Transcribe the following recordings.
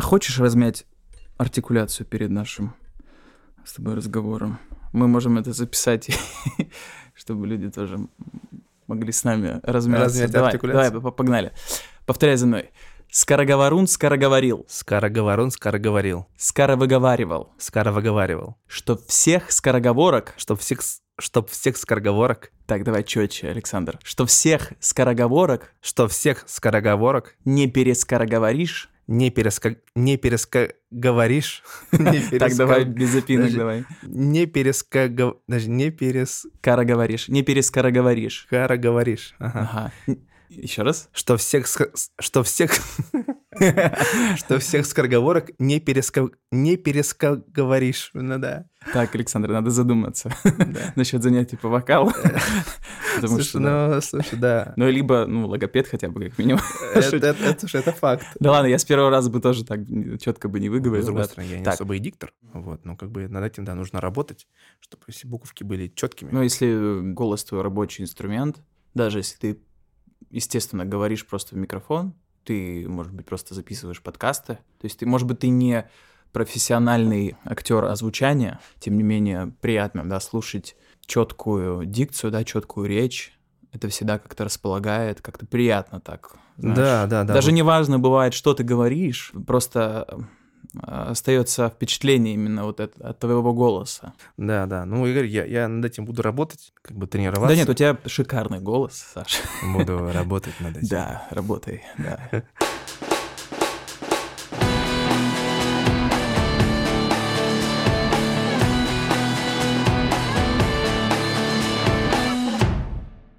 Хочешь размять артикуляцию перед нашим с тобой разговором? Мы можем это записать, чтобы люди тоже могли с нами размяться. Размять давай, артикуляцию? давай, погнали. Повторяй за мной. Скороговорун скороговорил, Скороговорун скороговорил, скоровыговаривал, скоровыговаривал. что всех скороговорок... Чтоб всех, чтоб всех скороговорок, Так, давай четче, Александр. Что всех скороговорок что всех скороговорок не перескороговоришь. Не переска... не перескоговоришь. Не Так, давай переска- без запинок давай. Не переского... Даже не перескороговоришь. Скороговоришь. Не перескороговоришь. Ага. Ага. Еще раз. Что всех... Что всех... Что всех скороговорок не переско... не перескоговоришь. Ну да. Так, Александр, надо задуматься Да. насчет занятий по вокалу. Потому Слушай, что, да. ну, слушай, да. Ну, либо, ну, логопед хотя бы, как минимум. Это, это, это, слушай, это факт. Да ладно, я с первого раза бы тоже так четко бы не С выговорил. другой да. стороны, я не Так. особый диктор. Вот, но как бы над этим, да, нужно работать, чтобы все буковки были четкими. Ну, если голос твой рабочий инструмент, даже если ты, естественно, говоришь просто в микрофон, ты, может быть, просто записываешь подкасты, то есть ты, может быть, ты не профессиональный актер озвучания, тем не менее, приятно, да, слушать четкую дикцию, да, четкую речь, это всегда как-то располагает, как-то приятно так. знаешь. да, да, да. Даже вот. не важно бывает, что ты говоришь, просто остается впечатление именно вот это, от твоего голоса. Да, да. Ну, Игорь, я, я над этим буду работать, как бы тренироваться. Да нет, у тебя шикарный голос, Саша. Буду работать над этим. Да, работай, да.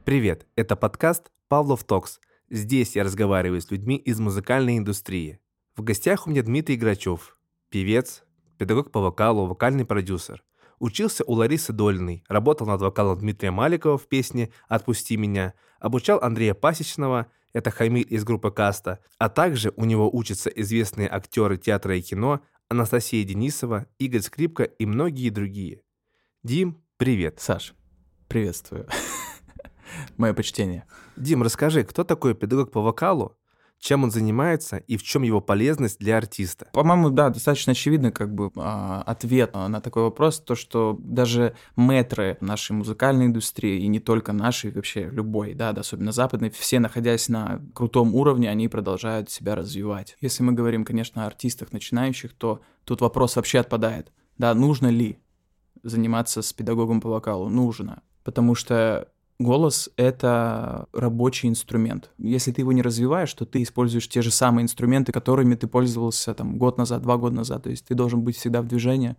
Привет, это подкаст «Павлов Токс». Здесь я разговариваю с людьми из музыкальной индустрии. В гостях у меня Дмитрий Грачев, певец, педагог по вокалу, вокальный продюсер. Учился у Ларисы Дольной, работал над вокалом Дмитрия Маликова в песне «Отпусти меня», обучал Андрея Пасечного, это Хамиль из группы «Каста», а также у него учатся известные актеры театра и кино Анастасия Денисова, Игорь Скрипка и многие другие. Дим, привет. Саш, приветствую. Мое почтение. Дим, расскажи, кто такой педагог по вокалу, чем он занимается и в чем его полезность для артиста? По-моему, да, достаточно очевидно как бы а, ответ а, на такой вопрос, то, что даже мэтры нашей музыкальной индустрии, и не только нашей, вообще любой, да, да, особенно западной, все, находясь на крутом уровне, они продолжают себя развивать. Если мы говорим, конечно, о артистах начинающих, то тут вопрос вообще отпадает. Да, нужно ли заниматься с педагогом по вокалу? Нужно. Потому что Голос — это рабочий инструмент. Если ты его не развиваешь, то ты используешь те же самые инструменты, которыми ты пользовался там год назад, два года назад. То есть ты должен быть всегда в движении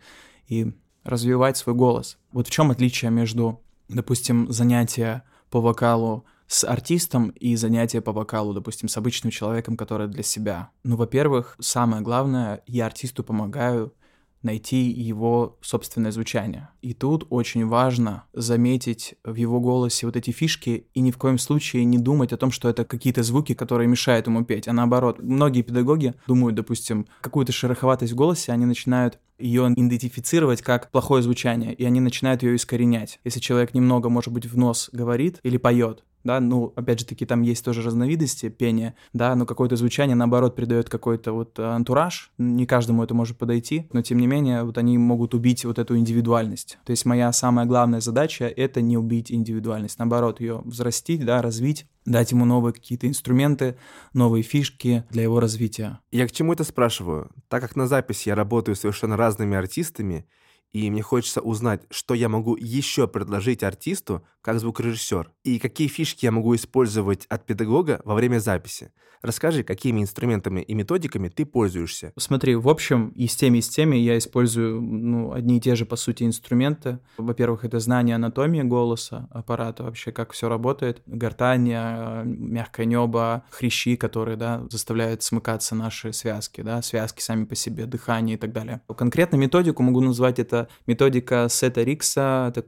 и развивать свой голос. Вот в чем отличие между, допустим, занятия по вокалу с артистом и занятия по вокалу, допустим, с обычным человеком, который для себя. Ну, во-первых, самое главное, я артисту помогаю найти его собственное звучание. И тут очень важно заметить в его голосе вот эти фишки и ни в коем случае не думать о том, что это какие-то звуки, которые мешают ему петь, а наоборот. Многие педагоги думают, допустим, какую-то шероховатость в голосе, они начинают ее идентифицировать как плохое звучание, и они начинают ее искоренять. Если человек немного, может быть, в нос говорит или поет, да, ну, опять же таки, там есть тоже разновидности пения, да, но какое-то звучание, наоборот, придает какой-то вот антураж, не каждому это может подойти, но, тем не менее, вот они могут убить вот эту индивидуальность. То есть моя самая главная задача — это не убить индивидуальность, наоборот, ее взрастить, да, развить, дать ему новые какие-то инструменты, новые фишки для его развития. Я к чему это спрашиваю? Так как на записи я работаю совершенно разными артистами, и мне хочется узнать, что я могу еще предложить артисту как звукорежиссер, и какие фишки я могу использовать от педагога во время записи. Расскажи, какими инструментами и методиками ты пользуешься. Смотри, в общем, и с теми, и с теми я использую ну, одни и те же, по сути, инструменты. Во-первых, это знание анатомии голоса, аппарата, вообще, как все работает. Гортань, э, мягкое небо, хрящи, которые, да, заставляют смыкаться наши связки, да, связки сами по себе, дыхание и так далее. Конкретно методику могу назвать это методика Сета Рикса, это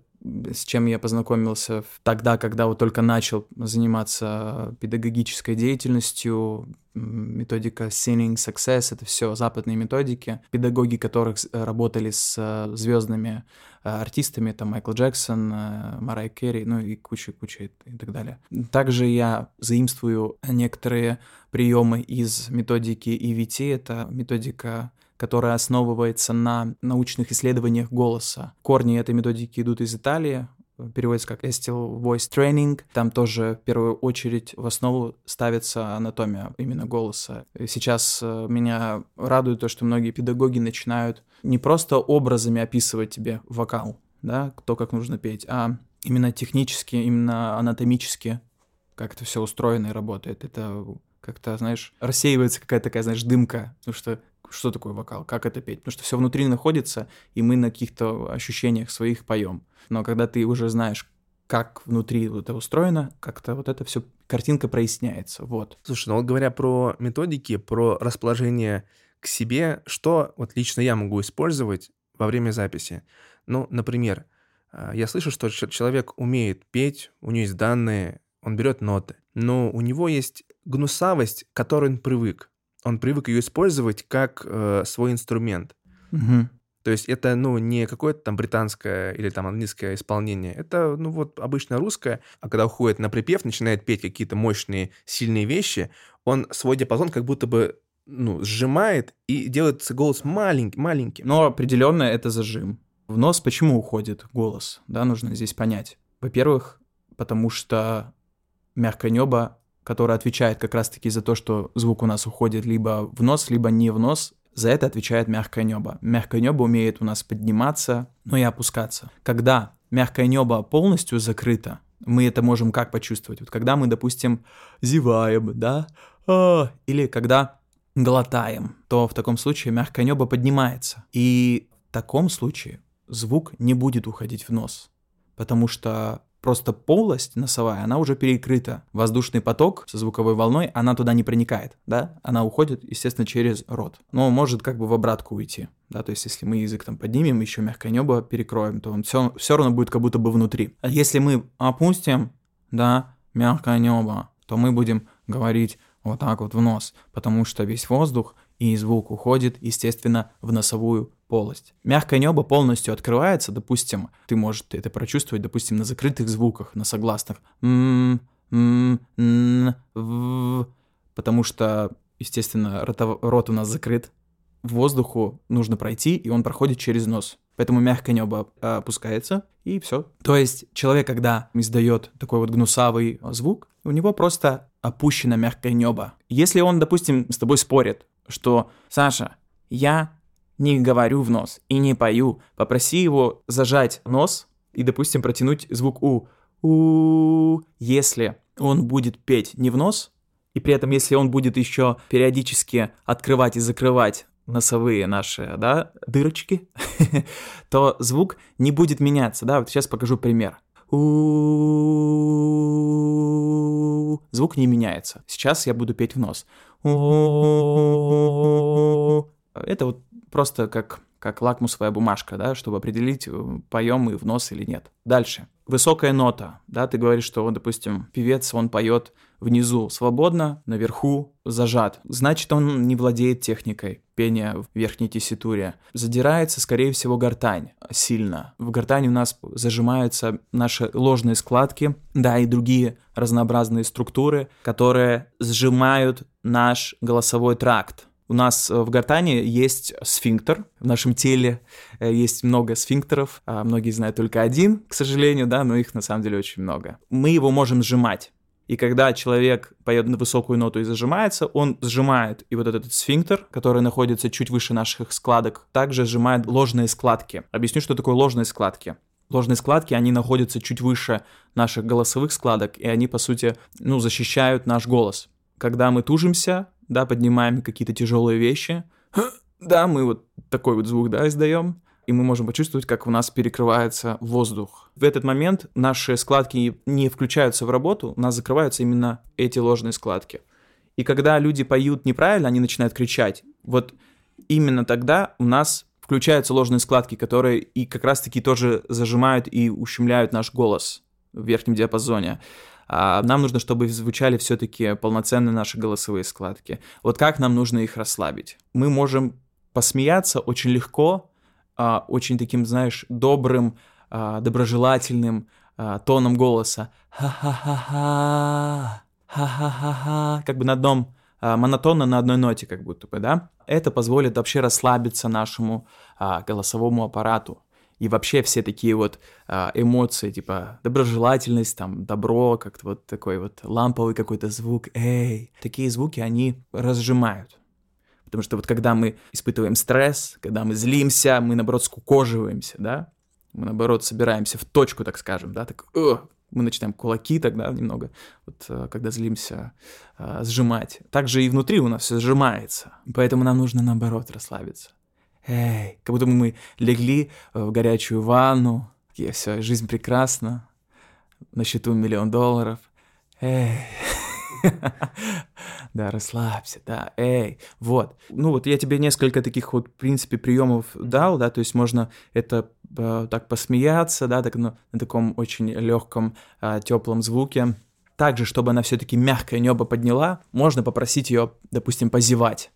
с чем я познакомился тогда, когда вот только начал заниматься педагогической деятельностью, методика Sinning Success, это все западные методики, педагоги которых работали с э, звездными э, артистами, там Майкл Джексон, э, Марай Керри, ну и куча-куча и так далее. Также я заимствую некоторые приемы из методики EVT, это методика которая основывается на научных исследованиях голоса. Корни этой методики идут из Италии, переводится как Estil Voice Training. Там тоже в первую очередь в основу ставится анатомия именно голоса. И сейчас э, меня радует то, что многие педагоги начинают не просто образами описывать тебе вокал, да, то, как нужно петь, а именно технически, именно анатомически, как это все устроено и работает. Это как-то, знаешь, рассеивается какая-то такая, знаешь, дымка, потому что что такое вокал, как это петь, потому что все внутри находится, и мы на каких-то ощущениях своих поем. Но когда ты уже знаешь, как внутри это устроено, как-то вот это все картинка проясняется. Вот. Слушай, ну вот говоря про методики, про расположение к себе, что вот лично я могу использовать во время записи? Ну, например, а, я слышу, что человек умеет петь, у него есть данные, он берет ноты, но у него есть гнусавость, к которой он привык он привык ее использовать как э, свой инструмент. Угу. То есть это, ну, не какое-то там британское или там английское исполнение. Это, ну, вот обычно русское. А когда уходит на припев, начинает петь какие-то мощные, сильные вещи, он свой диапазон как будто бы, ну, сжимает и делает голос маленький, маленький. Но определенно это зажим. В нос почему уходит голос? Да, нужно здесь понять. Во-первых, потому что мягкое небо которая отвечает как раз-таки за то, что звук у нас уходит либо в нос, либо не в нос, за это отвечает мягкое небо. Мягкое небо умеет у нас подниматься, но и опускаться. Когда мягкое небо полностью закрыто, мы это можем как почувствовать? Вот когда мы, допустим, зеваем, да, а, или когда глотаем, то в таком случае мягкое небо поднимается. И в таком случае звук не будет уходить в нос, потому что Просто полость носовая, она уже перекрыта. Воздушный поток со звуковой волной, она туда не проникает, да? Она уходит, естественно, через рот. Но может как бы в обратку уйти, да? То есть если мы язык там поднимем, еще мягкое небо перекроем, то он все, все равно будет как будто бы внутри. А если мы опустим, да, мягкое небо, то мы будем говорить вот так вот в нос, потому что весь воздух и звук уходит, естественно, в носовую полость. Мягкое небо полностью открывается, допустим, ты можешь это прочувствовать, допустим, на закрытых звуках, на согласных. Потому что, естественно, рот у нас закрыт, воздуху нужно пройти, и он проходит через нос. Поэтому мягкое небо опускается, и все. То есть человек, когда издает такой вот гнусавый звук, у него просто опущено мягкое небо. Если он, допустим, с тобой спорит, что «Саша, я не говорю в нос и не пою. Попроси его зажать нос и, допустим, протянуть звук У. У. Если он будет петь не в нос, и при этом, если он будет еще периодически открывать и закрывать носовые наши, да, дырочки, то звук не будет меняться, да, вот сейчас покажу пример. Звук не меняется. Сейчас я буду петь в нос. Это вот просто как, как лакмусовая бумажка, да, чтобы определить, э, поем мы в нос или нет. Дальше. Высокая нота, да, ты говоришь, что, допустим, певец, он поет внизу свободно, наверху зажат. Значит, он не владеет техникой пения в верхней тесситуре. Задирается, скорее всего, гортань сильно. В гортани у нас зажимаются наши ложные складки, да, и другие разнообразные структуры, которые сжимают наш голосовой тракт. У нас э, в гортане есть сфинктер, в нашем теле э, есть много сфинктеров, а многие знают только один, к сожалению, да, но их на самом деле очень много. Мы его можем сжимать. И когда человек поет на высокую ноту и зажимается, он сжимает и вот этот сфинктер, который находится чуть выше наших складок, также сжимает ложные складки. Объясню, что такое ложные складки. Ложные складки, они находятся чуть выше наших голосовых складок, и они, по сути, ну, защищают наш голос. Когда мы тужимся, да, поднимаем какие-то тяжелые вещи, да, мы вот такой вот звук, да, издаем, и мы можем почувствовать, как у нас перекрывается воздух. В этот момент наши складки не включаются в работу, у нас закрываются именно эти ложные складки. И когда люди поют неправильно, они начинают кричать. Вот именно тогда у нас включаются ложные складки, которые и как раз-таки тоже зажимают и ущемляют наш голос в верхнем диапазоне. А нам нужно, чтобы звучали все-таки полноценные наши голосовые складки. Вот как нам нужно их расслабить? Мы можем посмеяться очень легко, а, очень таким, знаешь, добрым, а, доброжелательным а, тоном голоса. Ха-ха-ха-ха, ха-ха-ха-ха, как бы на одном монотонно на одной ноте, как будто бы, да? Это позволит вообще расслабиться нашему голосовому аппарату и вообще все такие вот а, эмоции, типа доброжелательность, там, добро, как-то вот такой вот ламповый какой-то звук, эй, такие звуки, они разжимают. Потому что вот когда мы испытываем стресс, когда мы злимся, мы, наоборот, скукоживаемся, да, мы, наоборот, собираемся в точку, так скажем, да, так, мы начинаем кулаки тогда немного, вот а, когда злимся, а, сжимать. Также и внутри у нас все сжимается, поэтому нам нужно, наоборот, расслабиться эй, как будто мы легли э, в горячую ванну, и все, жизнь прекрасна, на счету миллион долларов, эй, да, расслабься, да, эй, вот. Ну вот я тебе несколько таких вот, в принципе, приемов дал, да, то есть можно это э, так посмеяться, да, так, ну, на таком очень легком, э, теплом звуке. Также, чтобы она все-таки мягкое небо подняла, можно попросить ее, допустим, позевать.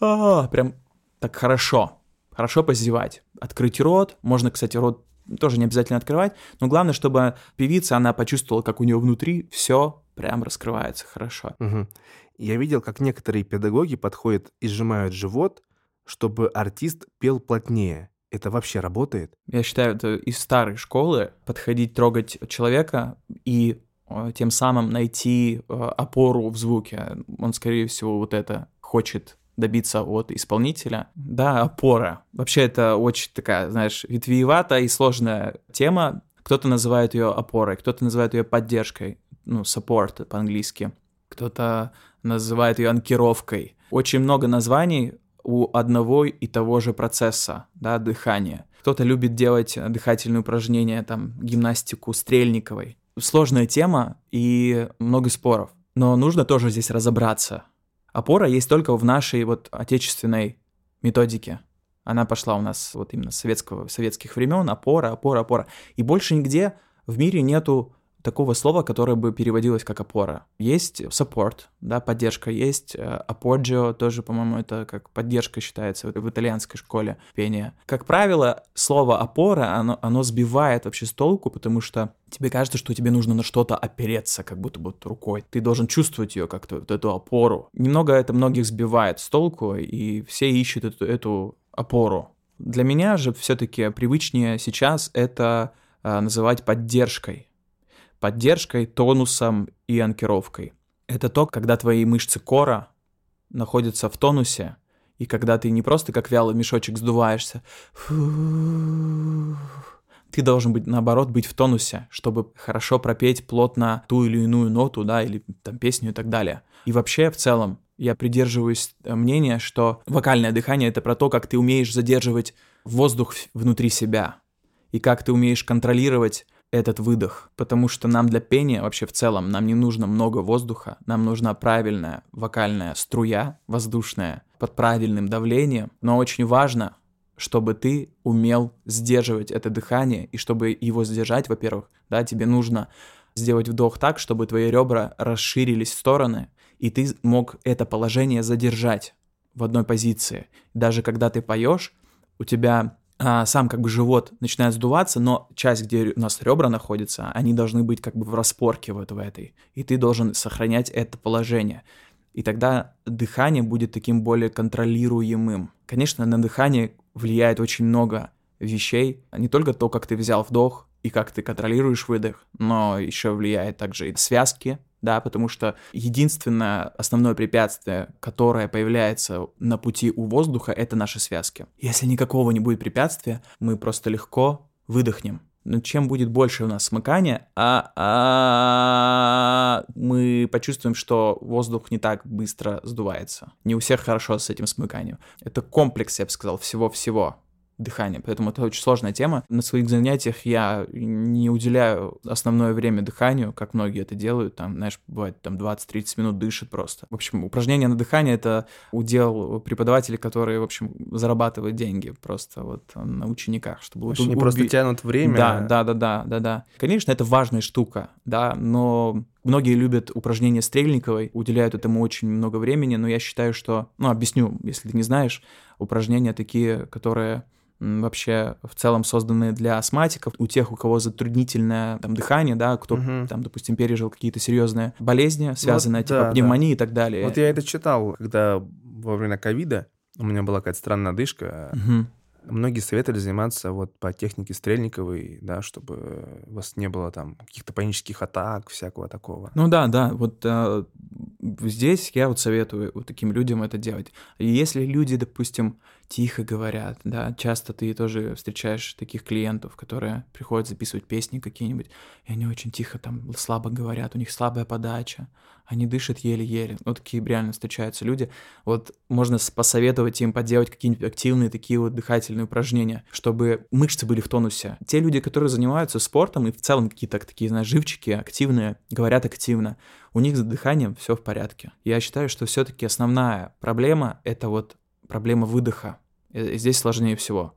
А, прям так хорошо. Хорошо позевать. Открыть рот. Можно, кстати, рот тоже не обязательно открывать, но главное, чтобы певица, она почувствовала, как у нее внутри все прям раскрывается хорошо. Угу. Я видел, как некоторые педагоги подходят и сжимают живот, чтобы артист пел плотнее. Это вообще работает? Я считаю, это из старой школы подходить, трогать человека и э, тем самым найти э, опору в звуке. Он, скорее всего, вот это хочет добиться от исполнителя. Да, опора. Вообще это очень такая, знаешь, ветвиеватая и сложная тема. Кто-то называет ее опорой, кто-то называет ее поддержкой, ну, support по-английски. Кто-то называет ее анкировкой. Очень много названий у одного и того же процесса, да, дыхания. Кто-то любит делать дыхательные упражнения, там, гимнастику стрельниковой. Сложная тема и много споров. Но нужно тоже здесь разобраться, опора есть только в нашей вот отечественной методике. Она пошла у нас вот именно с советского, советских времен, опора, опора, опора. И больше нигде в мире нету такого слова, которое бы переводилось как опора. Есть support, да, поддержка, есть э, appoggio, тоже, по-моему, это как поддержка считается в, итальянской школе пения. Как правило, слово опора, оно, оно сбивает вообще с толку, потому что тебе кажется, что тебе нужно на что-то опереться, как будто бы рукой. Ты должен чувствовать ее как-то, вот эту опору. Немного это многих сбивает с толку, и все ищут эту, эту опору. Для меня же все-таки привычнее сейчас это э, называть поддержкой поддержкой, тонусом и анкировкой. Это то, когда твои мышцы кора находятся в тонусе, и когда ты не просто как вялый мешочек сдуваешься, ты должен быть, наоборот, быть в тонусе, чтобы хорошо пропеть плотно ту или иную ноту, да, или там песню и так далее. И вообще, в целом, я придерживаюсь э, мнения, что вокальное дыхание — это про то, как ты умеешь задерживать воздух внутри себя, и как ты умеешь контролировать этот выдох, потому что нам для пения вообще в целом нам не нужно много воздуха, нам нужна правильная вокальная струя воздушная под правильным давлением, но очень важно, чтобы ты умел сдерживать это дыхание, и чтобы его сдержать, во-первых, да, тебе нужно сделать вдох так, чтобы твои ребра расширились в стороны, и ты мог это положение задержать в одной позиции. Даже когда ты поешь, у тебя а, сам как бы живот начинает сдуваться, но часть, где у нас ребра находятся, они должны быть как бы в распорке вот в этой. И ты должен сохранять это положение. И тогда дыхание будет таким более контролируемым. Конечно, на дыхание влияет очень много вещей. Не только то, как ты взял вдох и как ты контролируешь выдох, но еще влияет также и связки, да, потому что единственное основное препятствие, которое появляется на пути у воздуха, это наши связки. Если никакого не будет препятствия, мы просто легко выдохнем. Но чем будет больше у нас смыкания, а, а мы почувствуем, что воздух не так быстро сдувается. Не у всех хорошо с этим смыканием. Это комплекс, я бы сказал, всего-всего. Дыхание. Поэтому это очень сложная тема. На своих занятиях я не уделяю основное время дыханию, как многие это делают. Там, знаешь, бывает там 20-30 минут дышит просто. В общем, упражнение на дыхание — это удел преподавателей, которые, в общем, зарабатывают деньги просто вот на учениках, чтобы... Очень вот, просто тянут время. Да, да, да, да, да, да. Конечно, это важная штука, да, но Многие любят упражнения Стрельниковой, уделяют этому очень много времени, но я считаю, что, ну, объясню, если ты не знаешь, упражнения такие, которые вообще в целом созданы для астматиков, у тех, у кого затруднительное там дыхание, да, кто угу. там, допустим, пережил какие-то серьезные болезни, связанные вот, типа да, пневмонии да. и так далее. Вот я это читал, когда во время ковида у меня была какая-то странная дышка. Угу. Многие советовали заниматься вот по технике Стрельниковой, да, чтобы у вас не было там каких-то панических атак, всякого такого. Ну да, да, вот э, здесь я вот советую вот таким людям это делать. И если люди, допустим, тихо говорят, да, часто ты тоже встречаешь таких клиентов, которые приходят записывать песни какие-нибудь, и они очень тихо там слабо говорят, у них слабая подача, они дышат еле-еле. Вот такие реально встречаются люди. Вот можно посоветовать им поделать какие-нибудь активные такие вот дыхательные упражнения, чтобы мышцы были в тонусе. Те люди, которые занимаются спортом и в целом какие-то такие, знаешь, живчики, активные, говорят активно, у них с дыханием все в порядке. Я считаю, что все-таки основная проблема — это вот проблема выдоха. И здесь сложнее всего.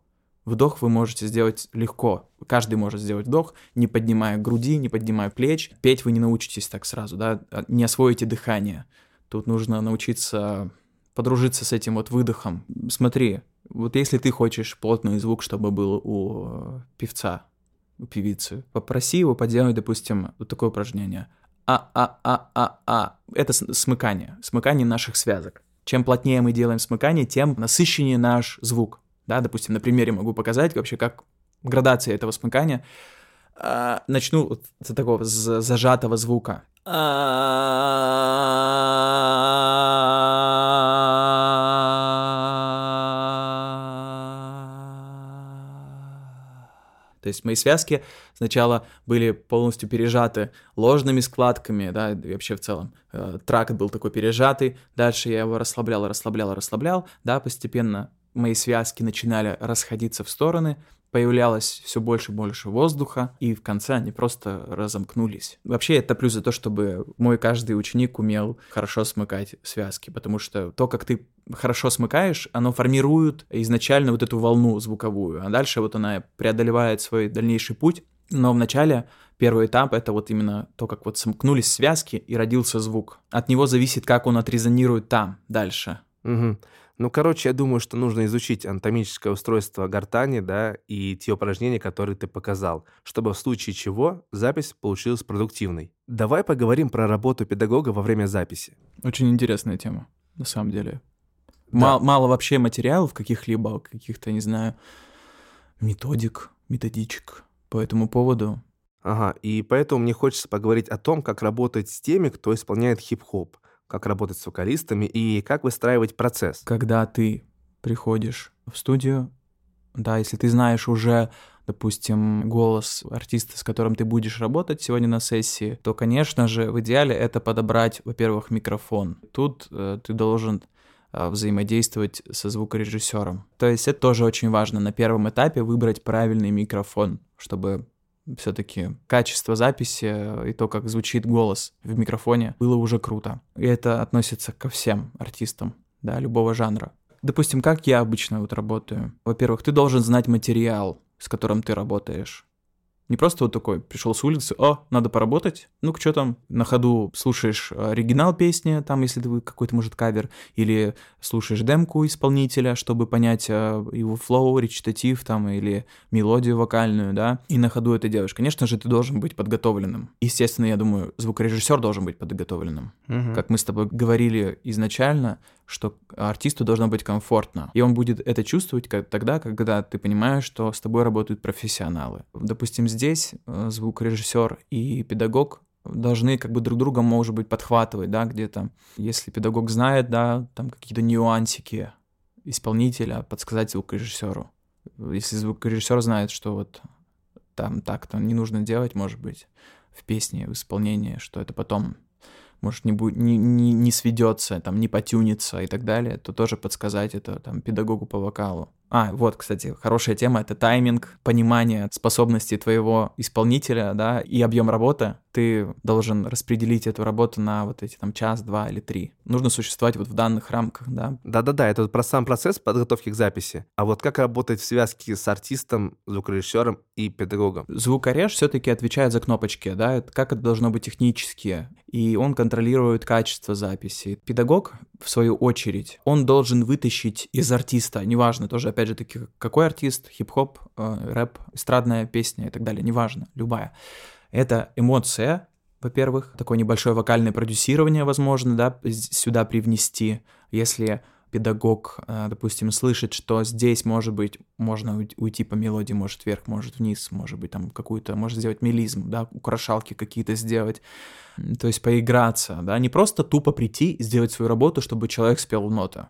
Вдох вы можете сделать легко. Каждый может сделать вдох, не поднимая груди, не поднимая плеч. Петь вы не научитесь так сразу, да, а, не освоите дыхание. Тут нужно научиться подружиться с этим вот выдохом. Смотри, вот если ты хочешь плотный звук, чтобы был у э, певца, у певицы, попроси его поделать, допустим, вот такое упражнение. А-а-а-а-а. Это смыкание, смыкание наших связок. Чем плотнее мы делаем смыкание, тем насыщеннее наш звук. Да, допустим, на примере могу показать вообще, как градация этого смыкания. А, начну с такого зажатого звука. То есть мои связки сначала были полностью пережаты ложными складками, да, и вообще в целом. Э, тракт был такой пережатый, дальше я его расслаблял, расслаблял, расслаблял, да, постепенно мои связки начинали расходиться в стороны, появлялось все больше и больше воздуха, и в конце они просто разомкнулись. Вообще, это плюс за то, чтобы мой каждый ученик умел хорошо смыкать связки, потому что то, как ты хорошо смыкаешь, оно формирует изначально вот эту волну звуковую, а дальше вот она преодолевает свой дальнейший путь, но вначале первый этап — это вот именно то, как вот сомкнулись связки и родился звук. От него зависит, как он отрезонирует там дальше. Угу. Ну, короче, я думаю, что нужно изучить анатомическое устройство гортани, да, и те упражнения, которые ты показал, чтобы в случае чего запись получилась продуктивной. Давай поговорим про работу педагога во время записи. Очень интересная тема, на самом деле. Да. Мало, мало вообще материалов каких-либо, каких-то, не знаю, методик, методичек по этому поводу. Ага, и поэтому мне хочется поговорить о том, как работать с теми, кто исполняет хип-хоп как работать с вокалистами и как выстраивать процесс. Когда ты приходишь в студию, да, если ты знаешь уже, допустим, голос артиста, с которым ты будешь работать сегодня на сессии, то, конечно же, в идеале это подобрать, во-первых, микрофон. Тут э, ты должен э, взаимодействовать со звукорежиссером. То есть это тоже очень важно на первом этапе выбрать правильный микрофон, чтобы все-таки качество записи и то, как звучит голос в микрофоне, было уже круто. И это относится ко всем артистам, да, любого жанра. Допустим, как я обычно вот работаю. Во-первых, ты должен знать материал, с которым ты работаешь. Не просто вот такой, пришел с улицы, о, надо поработать, ну-ка, что там, на ходу слушаешь оригинал песни, там, если ты какой-то, может, кавер, или слушаешь демку исполнителя, чтобы понять э, его флоу, речитатив, там, или мелодию вокальную, да, и на ходу это делаешь. Конечно же, ты должен быть подготовленным. Естественно, я думаю, звукорежиссер должен быть подготовленным. Угу. Как мы с тобой говорили изначально, что артисту должно быть комфортно. И он будет это чувствовать как, тогда, когда ты понимаешь, что с тобой работают профессионалы. Допустим, здесь э, звукорежиссер и педагог должны как бы друг друга, может быть, подхватывать, да, где-то. Если педагог знает, да, там какие-то нюансики исполнителя, подсказать звукорежиссеру. Если звукорежиссер знает, что вот там так-то не нужно делать, может быть, в песне, в исполнении, что это потом может, не, будет, не, не, не сведется, там, не потюнится и так далее, то тоже подсказать это там, педагогу по вокалу. А, вот, кстати, хорошая тема — это тайминг, понимание способностей твоего исполнителя, да, и объем работы. Ты должен распределить эту работу на вот эти там час, два или три. Нужно существовать вот в данных рамках, да. Да-да-да, это про сам процесс подготовки к записи. А вот как работать в связке с артистом, звукорежиссером и педагогом? Звукореж все-таки отвечает за кнопочки, да, как это должно быть технически, и он контролирует качество записи. Педагог, в свою очередь, он должен вытащить из артиста, неважно, тоже опять же таки, какой артист, хип-хоп, э, рэп, эстрадная песня и так далее, неважно, любая. Это эмоция, во-первых, такое небольшое вокальное продюсирование, возможно, да, сюда привнести, если педагог, э, допустим, слышит, что здесь, может быть, можно уйти по мелодии, может вверх, может вниз, может быть, там какую-то, может сделать мелизм, да, украшалки какие-то сделать, то есть поиграться, да, не просто тупо прийти и сделать свою работу, чтобы человек спел ноты.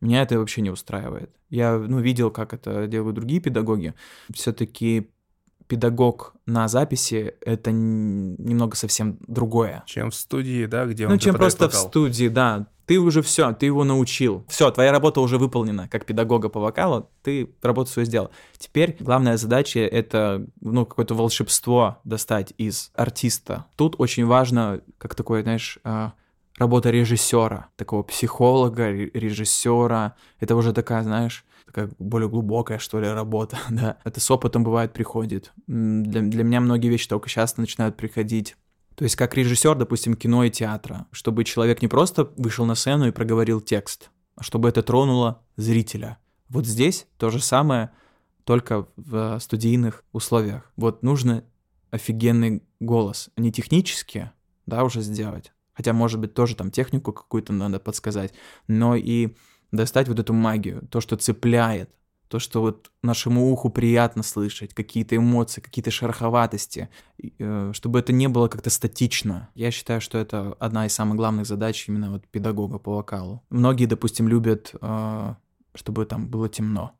Меня это вообще не устраивает. Я, ну, видел, как это делают другие педагоги. Все-таки педагог на записи — это немного совсем другое. Чем в студии, да, где он Ну, чем просто вокал. в студии, да. Ты уже все, ты его научил. Все, твоя работа уже выполнена как педагога по вокалу, ты работу свою сделал. Теперь главная задача — это, ну, какое-то волшебство достать из артиста. Тут очень важно, как такое, знаешь, а, работа режиссера, такого психолога, режиссера. Это уже такая, знаешь, такая более глубокая, что ли, работа, да. Это с опытом бывает приходит. Для, для меня многие вещи только сейчас начинают приходить. То есть как режиссер, допустим, кино и театра, чтобы человек не просто вышел на сцену и проговорил текст, а чтобы это тронуло зрителя. Вот здесь то же самое, только в студийных условиях. Вот нужно офигенный голос, не технически, да, уже сделать, хотя, может быть, тоже там технику какую-то надо подсказать, но и достать вот эту магию, то, что цепляет, то, что вот нашему уху приятно слышать, какие-то эмоции, какие-то шероховатости, э, чтобы это не было как-то статично. Я считаю, что это одна из самых главных задач именно вот педагога по вокалу. Многие, допустим, любят, э, чтобы там было темно.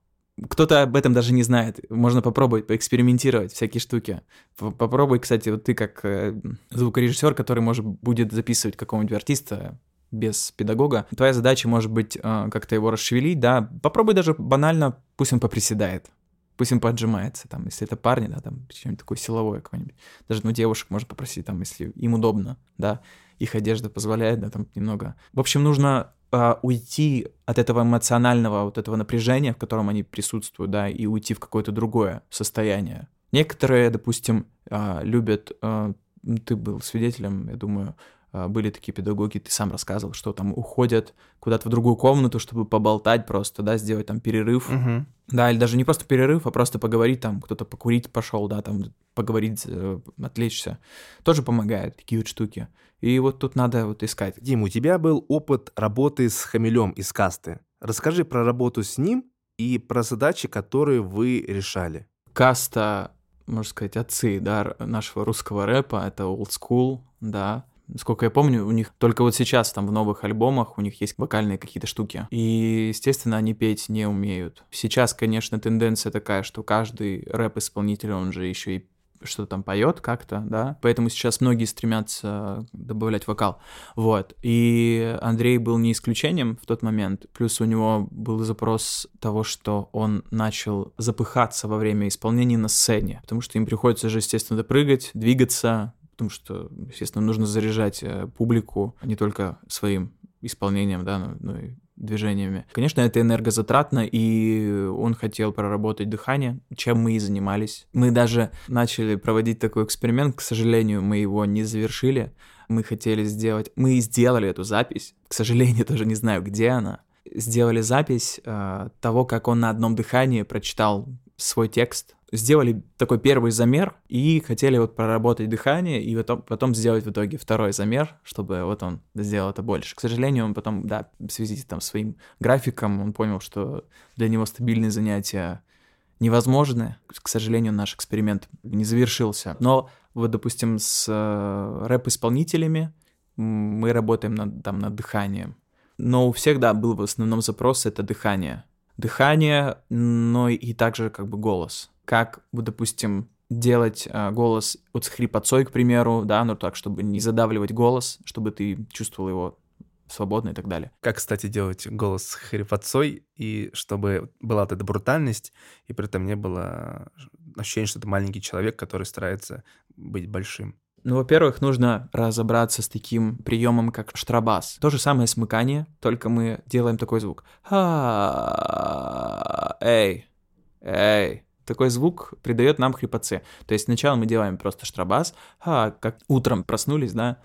Кто-то об этом даже не знает. Можно попробовать, поэкспериментировать, всякие штуки. Попробуй, кстати, вот ты как э, звукорежиссер, который, может, будет записывать какого-нибудь артиста, без педагога, твоя задача может быть э, как-то его расшевелить, да, попробуй даже банально, пусть он поприседает, пусть он поджимается, там, если это парни, да, там, что-нибудь такое силовое какое-нибудь. Даже, ну, девушек можно попросить, там, если им удобно, да, их одежда позволяет, да, там, немного. В общем, нужно э, уйти от этого эмоционального вот этого напряжения, в котором они присутствуют, да, и уйти в какое-то другое состояние. Некоторые, допустим, э, любят, э, ты был свидетелем, я думаю, были такие педагоги, ты сам рассказывал, что там уходят куда-то в другую комнату, чтобы поболтать просто, да, сделать там перерыв. Угу. Да, или даже не просто перерыв, а просто поговорить там, кто-то покурить пошел, да, там поговорить, э, отвлечься. Тоже помогает, такие вот штуки. И вот тут надо вот искать. Дим, у тебя был опыт работы с Хамилем из касты. Расскажи про работу с ним и про задачи, которые вы решали. Каста, можно сказать, отцы, да, нашего русского рэпа, это old school, да, Сколько я помню, у них только вот сейчас там в новых альбомах у них есть вокальные какие-то штуки. И, естественно, они петь не умеют. Сейчас, конечно, тенденция такая, что каждый рэп-исполнитель, он же еще и что там поет как-то, да, поэтому сейчас многие стремятся добавлять вокал, вот, и Андрей был не исключением в тот момент, плюс у него был запрос того, что он начал запыхаться во время исполнения на сцене, потому что им приходится же, естественно, допрыгать, двигаться, потому что, естественно, нужно заряжать э, публику не только своим исполнением, да, но, и движениями. Конечно, это энергозатратно, и он хотел проработать дыхание, чем мы и занимались. Мы даже начали проводить такой эксперимент, к сожалению, мы его не завершили. Мы хотели сделать, мы сделали эту запись, к сожалению, тоже не знаю, где она. Сделали запись э, того, как он на одном дыхании прочитал свой текст сделали такой первый замер и хотели вот проработать дыхание и потом, потом сделать в итоге второй замер, чтобы вот он сделал это больше. К сожалению, он потом, да, в связи с там своим графиком, он понял, что для него стабильные занятия невозможны. К сожалению, наш эксперимент не завершился. Но вот, допустим, с э, рэп-исполнителями мы работаем над, там, над дыханием. Но у всех, да, был в основном запрос — это дыхание. Дыхание, но и также как бы голос как, допустим, делать э, голос вот с хрипотцой, к примеру, да, но так, чтобы не задавливать голос, чтобы ты чувствовал его свободно и так далее. Как, кстати, делать голос с хрипотцой, и чтобы была вот эта брутальность, и при этом не было ощущения, что это маленький человек, который старается быть большим. Ну, во-первых, нужно разобраться с таким приемом, как штрабас. То же самое смыкание, только мы делаем такой звук. Эй, эй. Такой звук придает нам хрипотце. То есть сначала мы делаем просто штрабас, а как утром проснулись, да,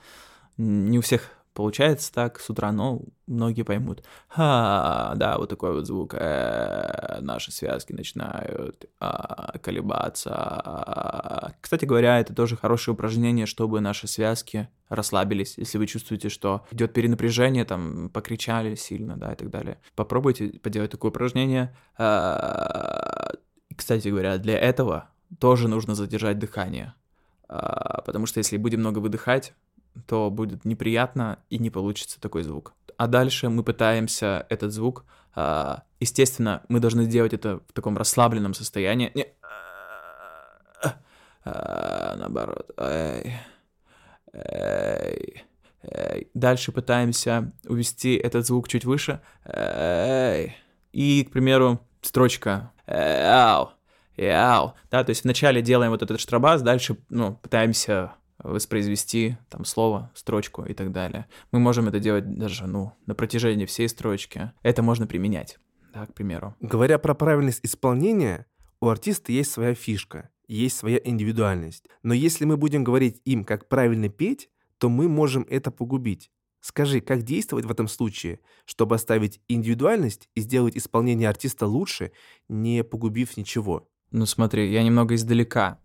не у всех Получается так с утра, но многие поймут. А, да, вот такой вот звук. Э, наши связки начинают а, колебаться. Кстати говоря, это тоже хорошее упражнение, чтобы наши связки расслабились. Если вы чувствуете, что идет перенапряжение, там, покричали сильно, да, и так далее. Попробуйте поделать такое упражнение. А, кстати говоря, для этого тоже нужно задержать дыхание. А, потому что если будем много выдыхать, то будет неприятно и не получится такой звук. А дальше мы пытаемся этот звук, э, естественно, мы должны делать это в таком расслабленном состоянии. Не, э, наоборот. Эй, эй, эй. Дальше пытаемся увести этот звук чуть выше. Эй. И, к примеру, строчка. Ау. Ау. Да, то есть вначале делаем вот этот штрабас, дальше, ну, пытаемся воспроизвести там слово, строчку и так далее. Мы можем это делать даже, ну, на протяжении всей строчки. Это можно применять, да, к примеру. Говоря про правильность исполнения, у артиста есть своя фишка, есть своя индивидуальность. Но если мы будем говорить им, как правильно петь, то мы можем это погубить. Скажи, как действовать в этом случае, чтобы оставить индивидуальность и сделать исполнение артиста лучше, не погубив ничего? Ну смотри, я немного издалека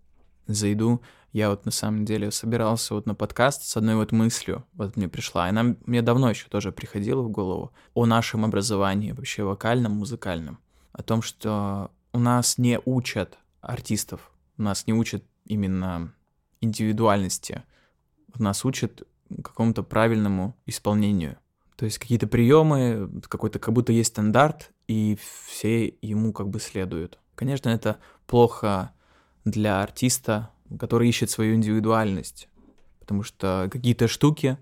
зайду. Я вот на самом деле собирался вот на подкаст с одной вот мыслью, вот мне пришла, и она мне давно еще тоже приходила в голову, о нашем образовании, вообще вокальном, музыкальном, о том, что у нас не учат артистов, у нас не учат именно индивидуальности, нас учат какому-то правильному исполнению. То есть какие-то приемы, какой-то как будто есть стандарт, и все ему как бы следуют. Конечно, это плохо для артиста, который ищет свою индивидуальность. Потому что какие-то штуки,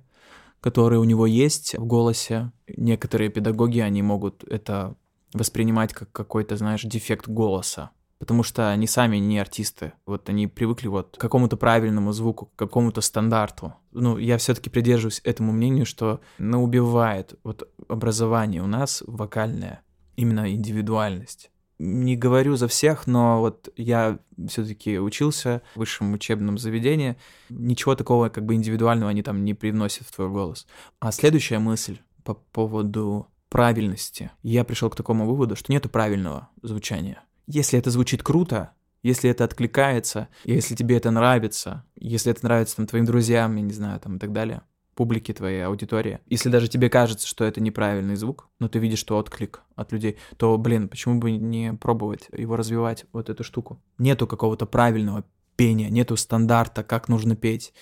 которые у него есть в голосе, некоторые педагоги, они могут это воспринимать как какой-то, знаешь, дефект голоса. Потому что они сами не артисты. Вот они привыкли вот к какому-то правильному звуку, к какому-то стандарту. Ну, я все-таки придерживаюсь этому мнению, что ну, убивает вот образование у нас вокальное, именно индивидуальность не говорю за всех, но вот я все-таки учился в высшем учебном заведении. Ничего такого как бы индивидуального они там не привносят в твой голос. А следующая мысль по поводу правильности. Я пришел к такому выводу, что нету правильного звучания. Если это звучит круто, если это откликается, если тебе это нравится, если это нравится там твоим друзьям, я не знаю, там и так далее, публики твоей, аудитории. Если даже тебе кажется, что это неправильный звук, но ты видишь, что отклик от людей, то, блин, почему бы не пробовать его развивать, вот эту штуку? Нету какого-то правильного пения, нету стандарта, как нужно петь.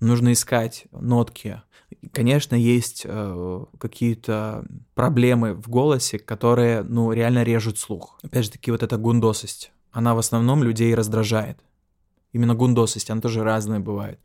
Нужно искать нотки. Конечно, есть э, какие-то проблемы в голосе, которые, ну, реально режут слух. Опять же таки, вот эта гундосость, она в основном людей раздражает. Именно гундосость, она тоже разная бывает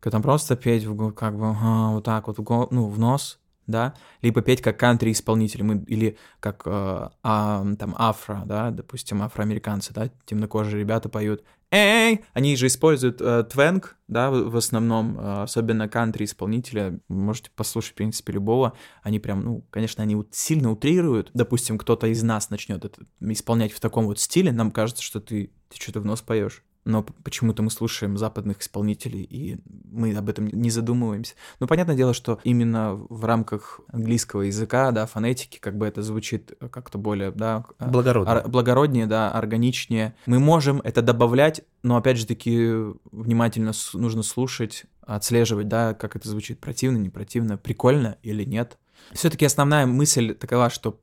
когда просто петь в, как бы а, вот так вот в, ну, в нос, да, либо петь как кантри-исполнитель, или как э, а, там афро, да, допустим, афроамериканцы, да, темнокожие ребята поют. «Эй!» Они же используют э, твенг, да, в, в основном, э, особенно кантри-исполнителя, можете послушать, в принципе, любого, они прям, ну, конечно, они вот сильно утрируют, допустим, кто-то из нас начнет это исполнять в таком вот стиле, нам кажется, что ты, ты что-то в нос поешь но почему-то мы слушаем западных исполнителей, и мы об этом не задумываемся. Ну, понятное дело, что именно в рамках английского языка, да, фонетики, как бы это звучит как-то более, да... А, благороднее. Ор- благороднее, да, органичнее. Мы можем это добавлять, но, опять же таки, внимательно нужно слушать, отслеживать, да, как это звучит, противно, не противно, прикольно или нет. Все-таки основная мысль такова, что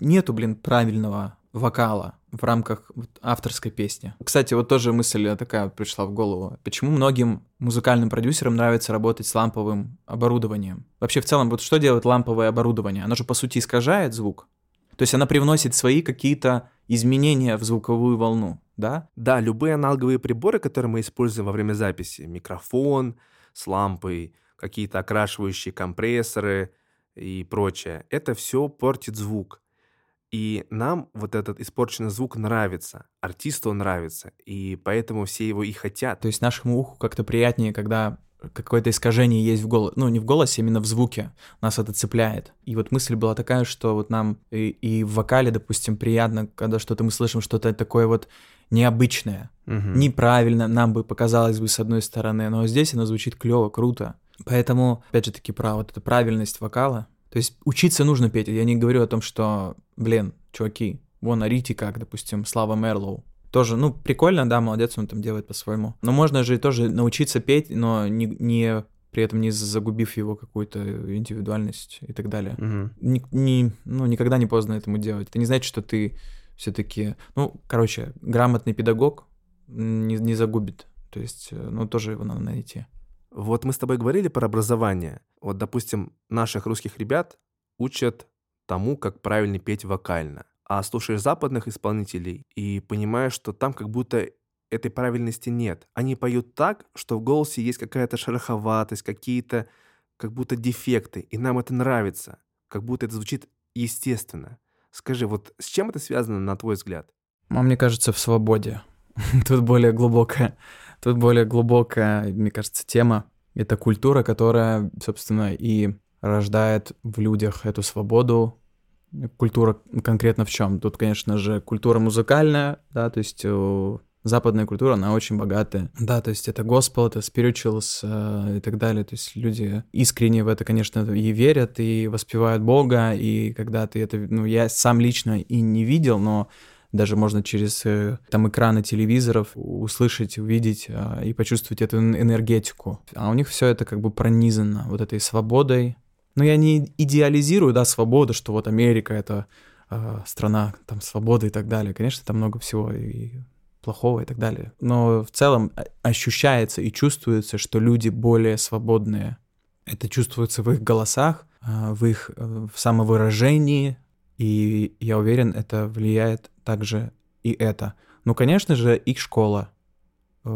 нету, блин, правильного вокала в рамках авторской песни. Кстати, вот тоже мысль такая пришла в голову. Почему многим музыкальным продюсерам нравится работать с ламповым оборудованием? Вообще, в целом, вот что делает ламповое оборудование? Оно же, по сути, искажает звук. То есть она привносит свои какие-то изменения в звуковую волну, да? Да, любые аналоговые приборы, которые мы используем во время записи, микрофон с лампой, какие-то окрашивающие компрессоры, и прочее, это все портит звук. И нам вот этот испорченный звук нравится, артисту он нравится, и поэтому все его и хотят. То есть нашему уху как-то приятнее, когда какое-то искажение есть в голосе, ну не в голосе, а именно в звуке, нас это цепляет. И вот мысль была такая, что вот нам и, и в вокале, допустим, приятно, когда что-то мы слышим, что-то такое вот необычное, угу. неправильно, нам бы показалось бы с одной стороны, но здесь оно звучит клево, круто. Поэтому, опять же таки, про вот эту правильность вокала. То есть учиться нужно петь. Я не говорю о том, что, блин, чуваки, вон орите как, допустим, Слава Мерлоу тоже, ну, прикольно, да, молодец, он там делает по-своему. Но можно же тоже научиться петь, но не, не при этом не загубив его какую-то индивидуальность и так далее. Угу. Не, не, ну, никогда не поздно этому делать. Это не значит, что ты все-таки, ну, короче, грамотный педагог не, не загубит. То есть, э, ну, тоже его надо найти. Вот мы с тобой говорили про образование. Вот, допустим, наших русских ребят учат тому, как правильно петь вокально а слушаешь западных исполнителей и понимаешь, что там как будто этой правильности нет. Они поют так, что в голосе есть какая-то шероховатость, какие-то как будто дефекты, и нам это нравится, как будто это звучит естественно. Скажи, вот с чем это связано, на твой взгляд? А мне кажется, в свободе. Тут более глубокая, тут более глубокая, мне кажется, тема. Это культура, которая, собственно, и рождает в людях эту свободу, Культура конкретно в чем? Тут, конечно же, культура музыкальная, да, то есть э, западная культура, она очень богатая. Да, то есть это госпел, это spirituals э, и так далее. То есть люди искренне в это, конечно, и верят, и воспевают Бога, и когда ты это, ну, я сам лично и не видел, но даже можно через э, там экраны телевизоров услышать, увидеть э, и почувствовать эту энергетику. А у них все это как бы пронизано вот этой свободой, но я не идеализирую, да, свободу, что вот Америка — это э, страна там свободы и так далее. Конечно, там много всего и плохого и так далее. Но в целом ощущается и чувствуется, что люди более свободные. Это чувствуется в их голосах, э, в их э, в самовыражении, и я уверен, это влияет также и это. Ну, конечно же, их школа,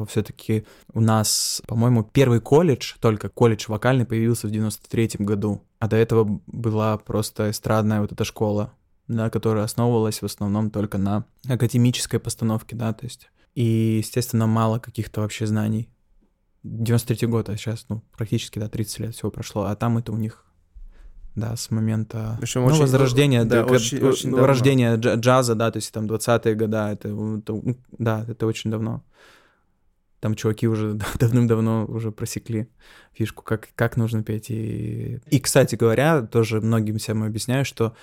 все-таки у нас, по-моему, первый колледж, только колледж вокальный появился в 93-м году, а до этого была просто эстрадная вот эта школа, да, которая основывалась в основном только на академической постановке, да, то есть, и, естественно, мало каких-то вообще знаний. 93-й год, а сейчас, ну, практически, да, 30 лет всего прошло, а там это у них да, с момента Причем ну, очень, возрождения, да, да, очень, очень рождения джаза, да, то есть там 20-е годы, это, это, да, это очень давно. Там чуваки уже давным-давно уже просекли фишку, как, как нужно петь. И... и, кстати говоря, тоже многим всем объясняю, что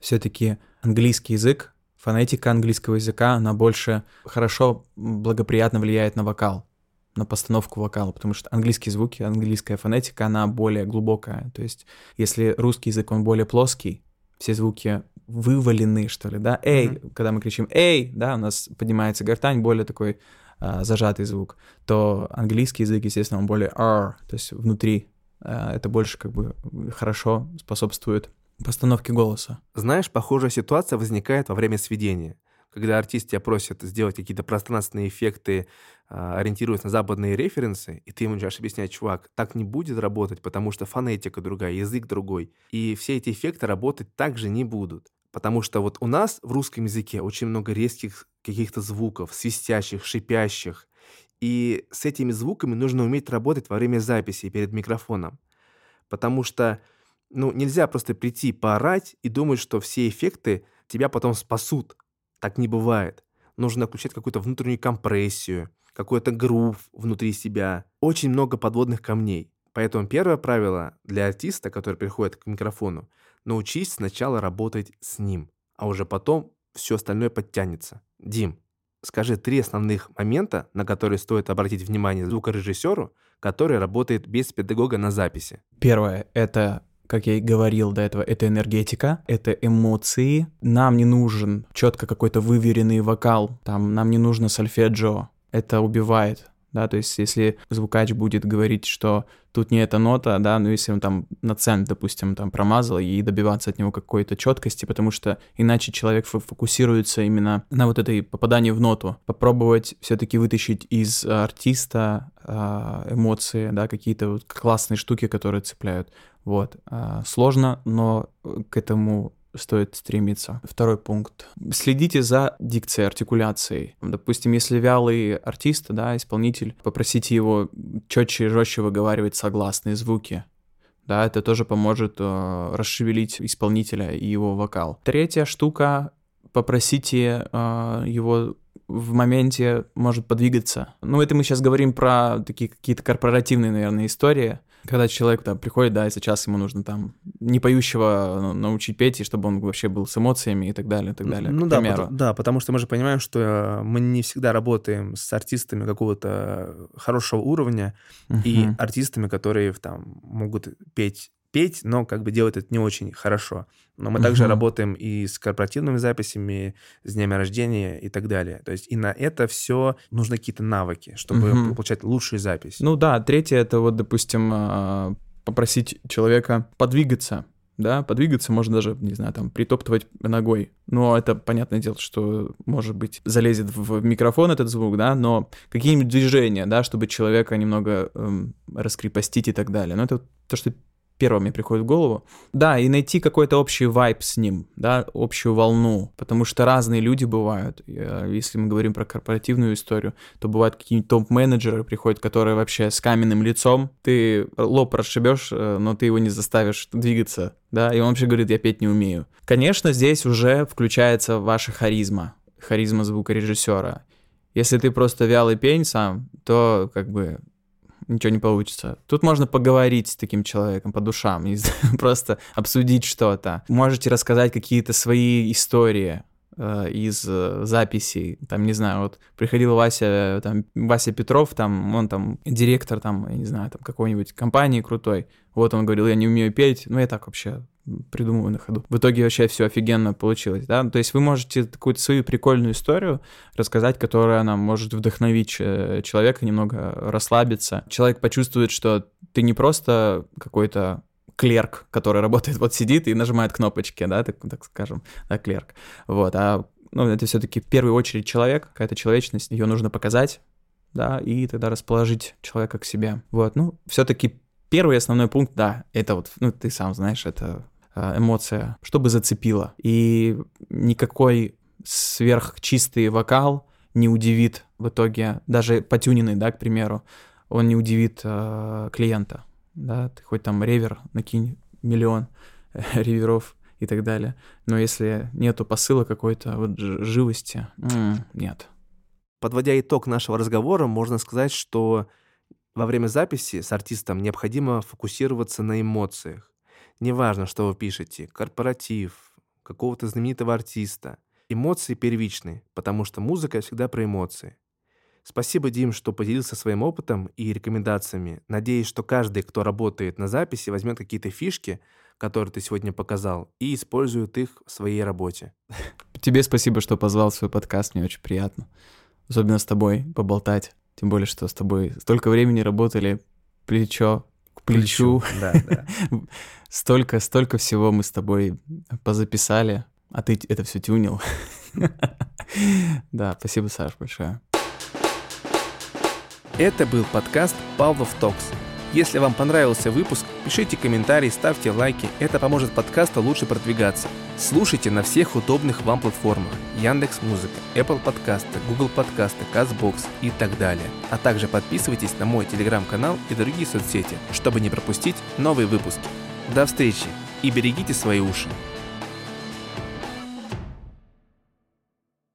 все-таки английский язык, фонетика английского языка, она больше хорошо, благоприятно влияет на вокал, на постановку вокала, потому что английские звуки, английская фонетика, она более глубокая. То есть, если русский язык, он более плоский, все звуки вывалены, что ли, да, эй, mm-hmm. когда мы кричим эй, да, у нас поднимается гортань, более такой э, зажатый звук, то английский язык, естественно, он более R, то есть внутри. Э, это больше как бы хорошо способствует постановке голоса. Знаешь, похожая ситуация возникает во время сведения. Когда артист тебя просит сделать какие-то пространственные эффекты, а, ориентируясь на западные референсы, и ты ему начинаешь объяснять, чувак, так не будет работать, потому что фонетика другая, язык другой. И все эти эффекты работать также не будут. Потому что вот у нас в русском языке очень много резких каких-то звуков, свистящих, шипящих. И с этими звуками нужно уметь работать во время записи перед микрофоном. Потому что ну, нельзя просто прийти поорать и думать, что все эффекты тебя потом спасут. Так не бывает. Нужно включать какую-то внутреннюю компрессию, какой-то грув внутри себя. Очень много подводных камней. Поэтому первое правило для артиста, который приходит к микрофону, научись сначала работать с ним, а уже потом все остальное подтянется. Дим, скажи три основных момента, на которые стоит обратить внимание звукорежиссеру, который работает без педагога на записи. Первое — это как я и говорил до этого, это энергетика, это эмоции. Нам не нужен четко какой-то выверенный вокал, там нам не нужно сольфеджио. Это убивает да, то есть если звукач будет говорить, что тут не эта нота, да, ну если он там на цент, допустим, там промазал и добиваться от него какой-то четкости, потому что иначе человек фокусируется именно на вот этой попадании в ноту. Попробовать все-таки вытащить из артиста а, эмоции, да, какие-то вот классные штуки, которые цепляют. Вот. А, сложно, но к этому стоит стремиться. Второй пункт. Следите за дикцией, артикуляцией. Допустим, если вялый артист, да, исполнитель, попросите его четче и жестче выговаривать согласные звуки. Да, это тоже поможет э, расшевелить исполнителя и его вокал. Третья штука попросите э, его в моменте может подвигаться. Ну, это мы сейчас говорим про такие какие-то корпоративные, наверное, истории. Когда человек да, приходит, да, и сейчас ему нужно там не поющего научить петь, и чтобы он вообще был с эмоциями и так далее, и так далее. Ну да, потому, да, потому что мы же понимаем, что э, мы не всегда работаем с артистами какого-то хорошего уровня uh-huh. и артистами, которые там могут петь петь, но как бы делать это не очень хорошо. Но мы также работаем и с корпоративными записями, с днями рождения и так далее. То есть и на это все нужны какие-то навыки, чтобы угу. получать лучшие записи. Ну да, третье это вот, допустим, а, попросить человека подвигаться, да, подвигаться, можно даже, не знаю, там, притоптывать ногой. Но это, понятное дело, что, может быть, залезет в микрофон этот звук, да, но какие-нибудь движения, да, чтобы человека немного эм, раскрепостить и так далее. Но это то, что первое мне приходит в голову. Да, и найти какой-то общий вайб с ним, да, общую волну, потому что разные люди бывают. Э, если мы говорим про корпоративную историю, то бывают какие-нибудь топ-менеджеры приходят, которые вообще с каменным лицом, ты лоб расшибешь, э, но ты его не заставишь двигаться, да, и он вообще говорит, я петь не умею. Конечно, здесь уже включается ваша харизма, харизма звукорежиссера. Если ты просто вялый пень сам, то как бы ничего не получится. Тут можно поговорить с таким человеком по душам, и просто обсудить что-то. Можете рассказать какие-то свои истории э, из э, записей, там, не знаю, вот приходил Вася, там, Вася Петров, там, он там директор, там, я не знаю, там, какой-нибудь компании крутой, вот он говорил, я не умею петь, ну, я так вообще придумываю на ходу. В итоге вообще все офигенно получилось, да, то есть вы можете какую-то свою прикольную историю рассказать, которая нам может вдохновить человека, немного расслабиться. Человек почувствует, что ты не просто какой-то клерк, который работает, вот сидит и нажимает кнопочки, да, так, так скажем, да, клерк, вот, а ну, это все-таки в первую очередь человек, какая-то человечность, ее нужно показать, да, и тогда расположить человека к себе. Вот, ну, все-таки первый основной пункт, да, это вот, ну, ты сам знаешь, это Э, эмоция, чтобы зацепила. И никакой сверхчистый вокал не удивит в итоге, даже потюненный, да, к примеру, он не удивит э, клиента, да, ты хоть там ревер накинь миллион э, реверов и так далее, но если нету посыла какой-то вот живости, нет. Подводя итог нашего разговора, можно сказать, что во время записи с артистом необходимо фокусироваться на эмоциях. Неважно, что вы пишете, корпоратив, какого-то знаменитого артиста. Эмоции первичны, потому что музыка всегда про эмоции. Спасибо, Дим, что поделился своим опытом и рекомендациями. Надеюсь, что каждый, кто работает на записи, возьмет какие-то фишки, которые ты сегодня показал, и использует их в своей работе. Тебе спасибо, что позвал свой подкаст, мне очень приятно. Особенно с тобой поболтать. Тем более, что с тобой столько времени работали плечо. Плечу. Да, да. столько, столько всего мы с тобой позаписали, а ты это все тюнил. Да, спасибо, Саш, большое. Это был подкаст Павлов Токс. Если вам понравился выпуск, пишите комментарии, ставьте лайки. Это поможет подкасту лучше продвигаться. Слушайте на всех удобных вам платформах. Яндекс Музыка, Apple Подкасты, Google Подкасты, Castbox и так далее. А также подписывайтесь на мой телеграм-канал и другие соцсети, чтобы не пропустить новые выпуски. До встречи и берегите свои уши.